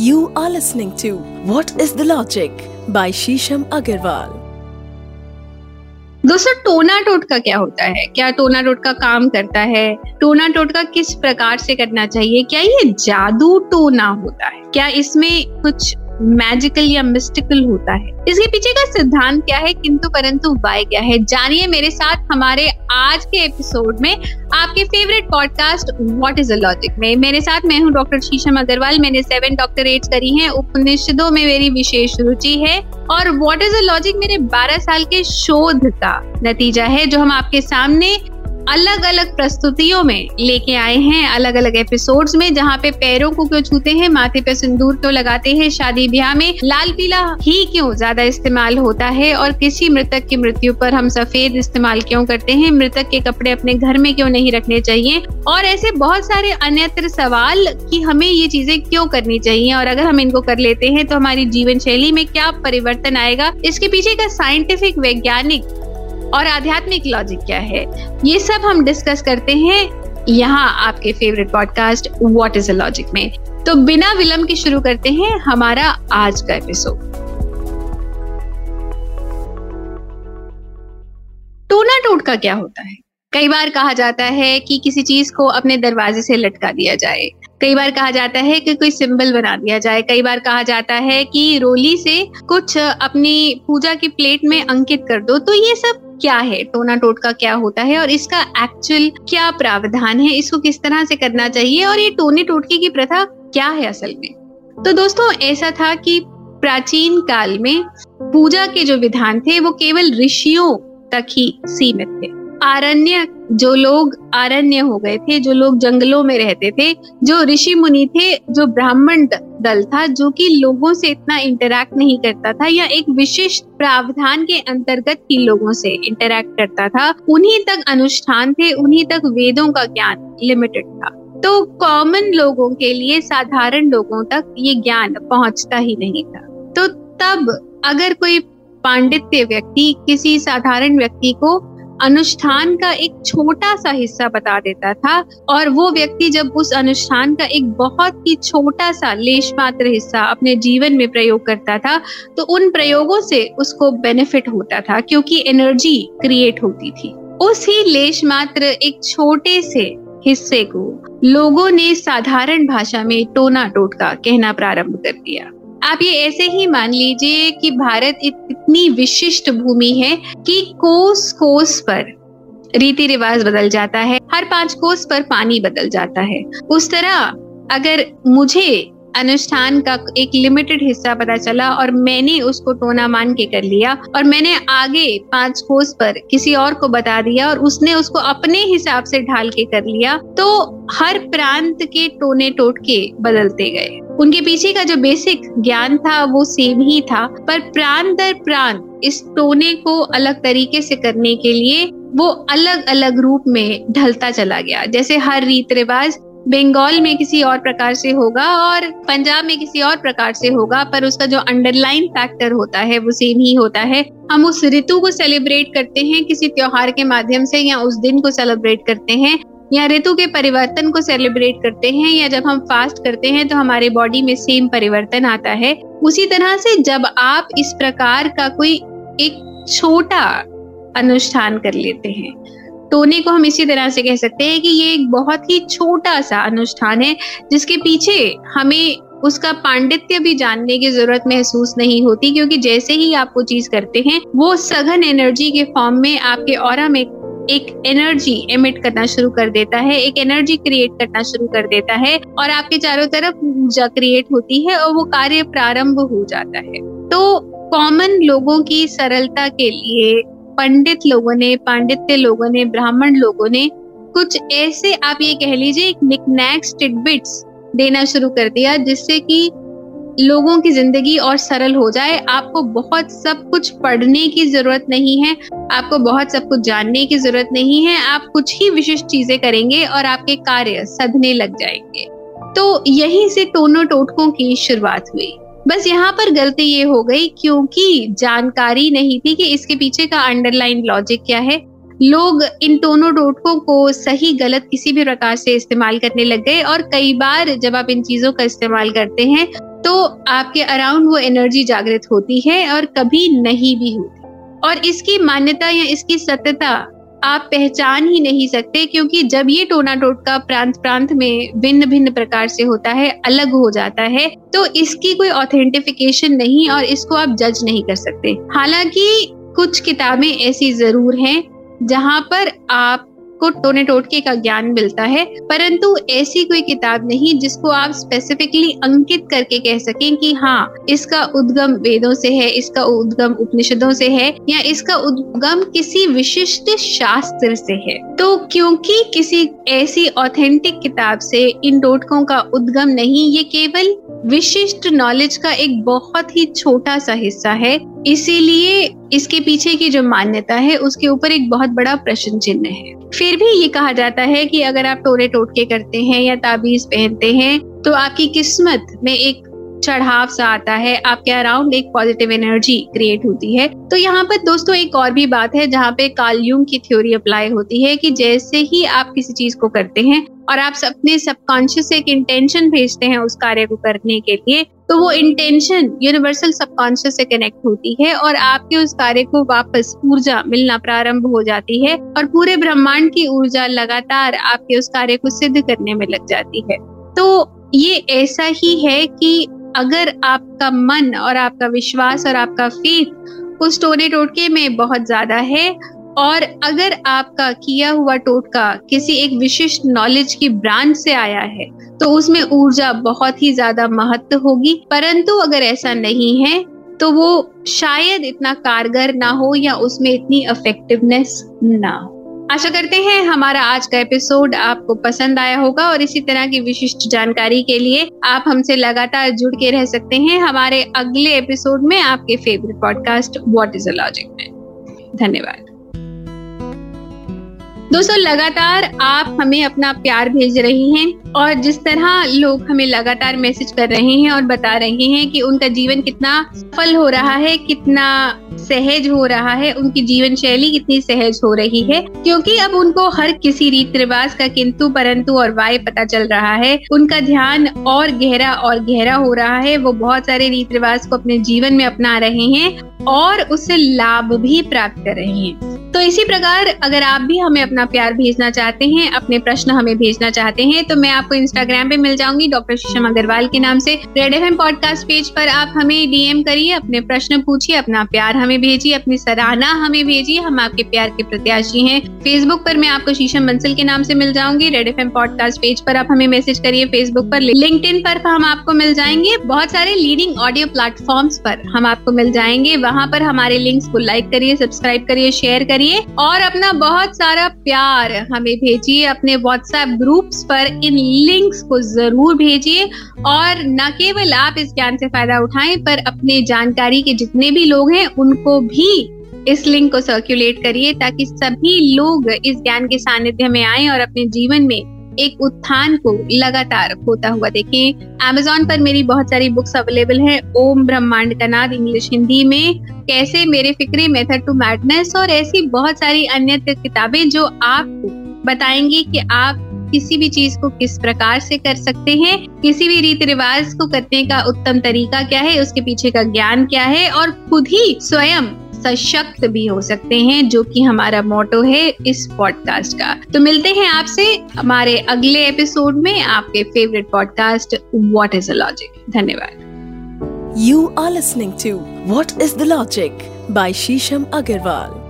You are listening to What is the Logic by Shisham Agarwal. दोस्तों, टोना टोटका क्या होता है? क्या टोना टोटका काम करता है? टोना टोटका किस प्रकार से करना चाहिए? क्या ये जादू टोना होता है? क्या इसमें कुछ मैजिकल या मिस्टिकल होता है। इसके पीछे का सिद्धांत क्या है, किंतु परंतु वाय क्या है? जानिए मेरे साथ हमारे आज के एपिसोड में आपके favourite podcast what is a logic में। मेरे साथ मैं हूँ डॉक्टर शीशम अग्रवाल मैंने सेवन डॉक्टरेट्स करी हैं। उपनिषदों में मेरी विशेष रुचि है। और व्हाट इज़ अ लॉजिक मेरे 12 साल के शोध का नतीजा है, जो हम आपके सामने अलग अलग प्रस्तुतियों में लेके आए हैं अलग अलग एपिसोड्स में, जहाँ पे पैरों को क्यों छूते हैं, माथे पे सिंदूर क्यों लगाते हैं, शादी ब्याह में लाल पीला ही क्यों ज़्यादा इस्तेमाल होता है और किसी मृतक की मृत्यु पर हम सफ़ेद इस्तेमाल क्यों करते हैं, मृतक के कपड़े अपने घर में क्यों नहीं रखने चाहिए? और ऐसे बहुत सारे अन्यत्र सवाल कि हमें ये चीज़ें क्यों करनी चाहिए? और अगर हम इनको कर लेते हैं तो हमारी जीवन शैली में क्या परिवर्तन आएगा? इसके पीछे का साइंटिफिक वैज्ञानिक और आध्यात्मिक लॉजिक क्या है? ये सब हम डिस्कस करते हैं यहाँ आपके favourite podcast what is a logic में? तो बिना विलंब के शुरू करते हैं हमारा आज का एपिसोड टोना टोट का क्या होता है? कई बार कहा जाता है कि किसी चीज़ को अपने दरवाजे से लटका दिया जाए। कई बार कहा जाता है कि कोई सिंबल बना दिया जाए। कई बार कहा जाता है कि रोली से कुछ अपनी पूजा की प्लेट में अंकित कर दो। तो ये सब क्या है? टोना टोटका क्या होता है? और इसका एक्चुअल क्या प्रावधान है? इसको किस तरह से करना चाहिए? और ये टोने टोटके की प्रथा क्या है असल में? तो दोस्तों, ऐसा था कि प्राचीन काल में पूजा के जो विधान थे, वो केवल ऋषियों तक ही सीमित थे। आरण्य, जो लोग आरण्य हो गए थे, जो लोग जंगलों में रहते थे, जो ऋषि मुनि थे, जो ब्राह्मण दल था जो कि लोगों से इतना इंटरेक्ट नहीं करता था या एक विशिष्ट प्रावधान के अंतर्गत ही लोगों से इंटरेक्ट करता था। उन्हीं तक अनुष्ठान थे, उन्हीं तक वेदों का ज्ञान लिमिटेड था। तो कॉमन लोगों के लिए, साधारण लोगों तक ये ज्ञान पहुँचता ही नहीं था। तो तब अगर कोई पांडित्य व्यक्ति किसी साधारण व्यक्ति को अनुष्ठान का एक छोटा सा हिस्सा बता देता था। और वो व्यक्ति जब उस अनुष्ठान का एक बहुत ही छोटा सा लेश मात्र हिस्सा अपने जीवन में प्रयोग करता था तो उन प्रयोगों से उसको बेनिफिट होता था, क्योंकि एनर्जी क्रिएट होती थी। उस ही लेश मात्र एक छोटे से हिस्से को लोगों ने साधारण भाषा में टोना टोटका कहना प्रारंभ कर दिया। आप ये ऐसे ही मान लीजिए कि भारत इतनी विशिष्ट भूमि है कि कोस कोस पर रीति रिवाज बदल जाता है, हर पाँच कोस पर पानी बदल जाता है। उस तरह अगर मुझे अनुष्ठान का एक लिमिटेड हिस्सा पता चला और मैंने उसको टोना मान के कर लिया और मैंने आगे पाँच कोस पर किसी और को बता दिया और उसने उसको अपने हिसाब से ढाल के कर लिया तो हर प्रांत के टोने टोटके बदलते गए। उनके पीछे का जो बेसिक ज्ञान था, वो सेम ही था। पर प्राण दर प्राण, इस टोने को अलग तरीके से करने के लिए वो अलग अलग रूप में ढलता चला गया। जैसे हर रीत रिवाज बंगाल में किसी और प्रकार से होगा और पंजाब में किसी और प्रकार से होगा, पर उसका जो अंडरलाइन फैक्टर होता है, वो सेम ही होता है। हम उस ऋतु को सेलिब्रेट करते हैं, किसी त्योहार के माध्यम से या उस दिन को सेलिब्रेट करते हैं या ऋतु के परिवर्तन को सेलिब्रेट करते हैं या जब हम फास्ट करते हैं तो हमारे बॉडी में सेम परिवर्तन आता है। उसी तरह से जब आप इस प्रकार का कोई एक छोटा अनुष्ठान कर लेते हैं, टोने को हम इसी तरह से कह सकते हैं कि ये एक बहुत ही छोटा सा अनुष्ठान है, जिसके पीछे हमें उसका पांडित्य भी जानने की ज़रूरत महसूस नहीं होती, क्योंकि जैसे ही आप वो चीज़ करते हैं, वो सघन एनर्जी के फॉर्म में आपके और में एक एनर्जी एमिट करना शुरू कर देता है, एक एनर्जी क्रिएट करना शुरू कर देता है और आपके चारों तरफ़ ऊर्जा क्रिएट होती है और वो कार्य प्रारंभ हो जाता है। तो कॉमन लोगों की सरलता के लिए, पंडित लोगों ने, पांडित्य लोगों ने, ब्राह्मण लोगों ने कुछ ऐसे, आप ये कह लीजिए, एक निकनैक्स टिडबिट्स देना शुरू कर दिया, जिससे कि लोगों की ज़िंदगी और सरल हो जाए। आपको बहुत सब कुछ पढ़ने की ज़रूरत नहीं है। आपको बहुत सब कुछ जानने की ज़रूरत नहीं है। आप कुछ ही विशिष्ट चीज़ें करेंगे और आपके कार्य सधने लग जाएँगे। तो यहीं से टोनो टोटकों की शुरुआत हुई। बस यहाँ पर गलती ये हो गई क्योंकि जानकारी नहीं थी कि इसके पीछे का अंडरलाइन लॉजिक क्या है। लोग इन टोनो टोटकों को सही, गलत किसी भी प्रकार से इस्तेमाल करने लग गए और कई बार जब आप इन चीज़ों का इस्तेमाल करते हैं तो आपके अराउंड वो एनर्जी जागृत होती है और कभी नहीं भी होती। और इसकी मान्यता या इसकी सत्यता आप पहचान ही नहीं सकते क्योंकि जब ये टोना टोटका प्रांत प्रांत में भिन्न भिन्न प्रकार से होता है, अलग हो जाता है तो इसकी कोई ऑथेंटिफिकेशन नहीं और इसको आप जज नहीं कर सकते। हालाँकि कुछ किताबें ऐसी ज़रूर हैं जहाँ पर आप को टोने टोटके का ज्ञान मिलता है, परंतु ऐसी कोई किताब नहीं जिसको आप स्पेसिफिकली अंकित करके कह सकें कि हाँ इसका उद्गम वेदों से है, इसका उद्गम उपनिषदों से है, या इसका उद्गम किसी विशिष्ट शास्त्र से है। तो क्योंकि किसी ऐसी ऑथेंटिक किताब से इन टोटकों का उद्गम नहीं, ये केवल विशिष्ट नॉलेज का एक बहुत ही छोटा सा हिस्सा है इसीलिए इसके पीछे की जो मान्यता है, उसके ऊपर एक बहुत बड़ा प्रश्न चिन्ह है। फिर भी ये कहा जाता है कि अगर आप टोरे टोटके करते हैं या ताबीज पहनते हैं तो आपकी किस्मत में एक चढ़ाव सा आता है, आपके अराउंड एक पॉजिटिव एनर्जी क्रिएट होती है। तो यहाँ पर दोस्तों एक और भी बात है, जहाँ पे कालयुग की थ्योरी अप्लाई होती है कि जैसे ही आप किसी चीज़ को करते हैं और आप अपने सबकॉन्शियस एक इंटेंशन भेजते हैं उस कार्य को करने के लिए तो वो इंटेंशन यूनिवर्सल सबकॉन्शियस से कनेक्ट होती है और आपके उस कार्य को वापस ऊर्जा मिलना प्रारंभ हो जाती है और पूरे ब्रह्मांड की ऊर्जा लगातार आपके उस कार्य को सिद्ध करने में लग जाती है। तो ये ऐसा ही है कि अगर आपका मन और आपका विश्वास और आपका फेथ उस टोने टोटके में बहुत ज़्यादा है और अगर आपका किया हुआ टोटका किसी एक विशिष्ट नॉलेज की ब्रांच से आया है तो उसमें ऊर्जा बहुत ही ज़्यादा महत्व होगी। परंतु अगर ऐसा नहीं है तो वो शायद इतना कारगर ना हो या उसमें इतनी इफेक्टिवनेस ना हो। आशा करते हैं हमारा आज का एपिसोड आपको पसंद आया होगा और इसी तरह की विशिष्ट जानकारी के लिए आप हमसे लगातार जुड़ के रह सकते हैं हमारे अगले एपिसोड में आपके favourite podcast what is a logic में। धन्यवाद। दोस्तों, लगातार आप हमें अपना प्यार भेज रही हैं और जिस तरह लोग हमें लगातार मैसेज कर रहे हैं और बता रहे हैं कि उनका जीवन कितना सफल हो रहा है, कितना सहज हो रहा है, उनकी जीवन शैली कितनी सहज हो रही है, क्योंकि अब उनको हर किसी रीत रिवाज का किंतु, परंतु और वाय पता चल रहा है। उनका ध्यान और गहरा और गहरा हो रहा है। वो बहुत सारे रीत रिवाज को अपने जीवन में अपना रहे हैं और उससे लाभ भी प्राप्त कर रहे हैं। तो इसी प्रकार, अगर आप भी हमें अपना प्यार भेजना चाहते हैं, अपने प्रश्न हमें भेजना चाहते हैं तो मैं आपको इंस्टाग्राम पे मिल जाऊँगी डॉक्टर शीशम अग्रवाल के नाम से। रेड एफ़ पॉडकास्ट पेज पर आप हमें डीएम करिए, अपने प्रश्न पूछिए, अपना प्यार हमें भेजिए, अपनी सराहना हमें भेजिए, हम आपके प्यार के प्रत्याशी हैं। फेसबुक पर मैं आपको शीशम बंसल के नाम से मिल जाऊँगी रेड एफ़ पॉडकास्ट पेज पर आप हमें मैसेज करिए फेसबुक पर लिंक पर हम आपको मिल जाएँगे। बहुत सारे लीडिंग ऑडियो प्लेटफॉर्म्स पर हम आपको मिल जाएँगे। वहाँ पर हमारे लिंक्स को लाइक करिए सब्सक्राइब करिए शेयर करिए। करिए और अपना बहुत सारा प्यार हमें भेजिए, अपने व्हाट्सएप ग्रुप्स पर इन लिंक्स को ज़रूर भेजिए और न केवल आप इस ज्ञान से फ़ायदा उठाएँ, पर अपने जानकारी के जितने भी लोग हैं, उनको भी इस लिंक को सर्कुलेट करिए ताकि सभी लोग इस ज्ञान के सानिध्य में आए और अपने जीवन में एक उत्थान को लगातार होता हुआ देखें। अमेजोन पर मेरी बहुत सारी बुक्स अवेलेबल है। ओम ब्रह्मांड का नाद इंग्लिश हिंदी में। कैसे मेरे फिक्रे मेथड टू मैडनेस और ऐसी बहुत सारी अन्य किताबें जो आपको बताएँगी कि आप किसी भी चीज़ को किस प्रकार से कर सकते हैं, किसी भी रीति रिवाज को करने का उत्तम तरीका क्या है, उसके पीछे का ज्ञान क्या है और खुद ही स्वयं सशक्त भी हो सकते हैं, जो कि हमारा मोटो है इस पॉडकास्ट का। तो मिलते हैं आपसे हमारे अगले एपिसोड में आपके favourite podcast what is the logic धन्यवाद। You are listening to what is the logic by Shisham Agarwal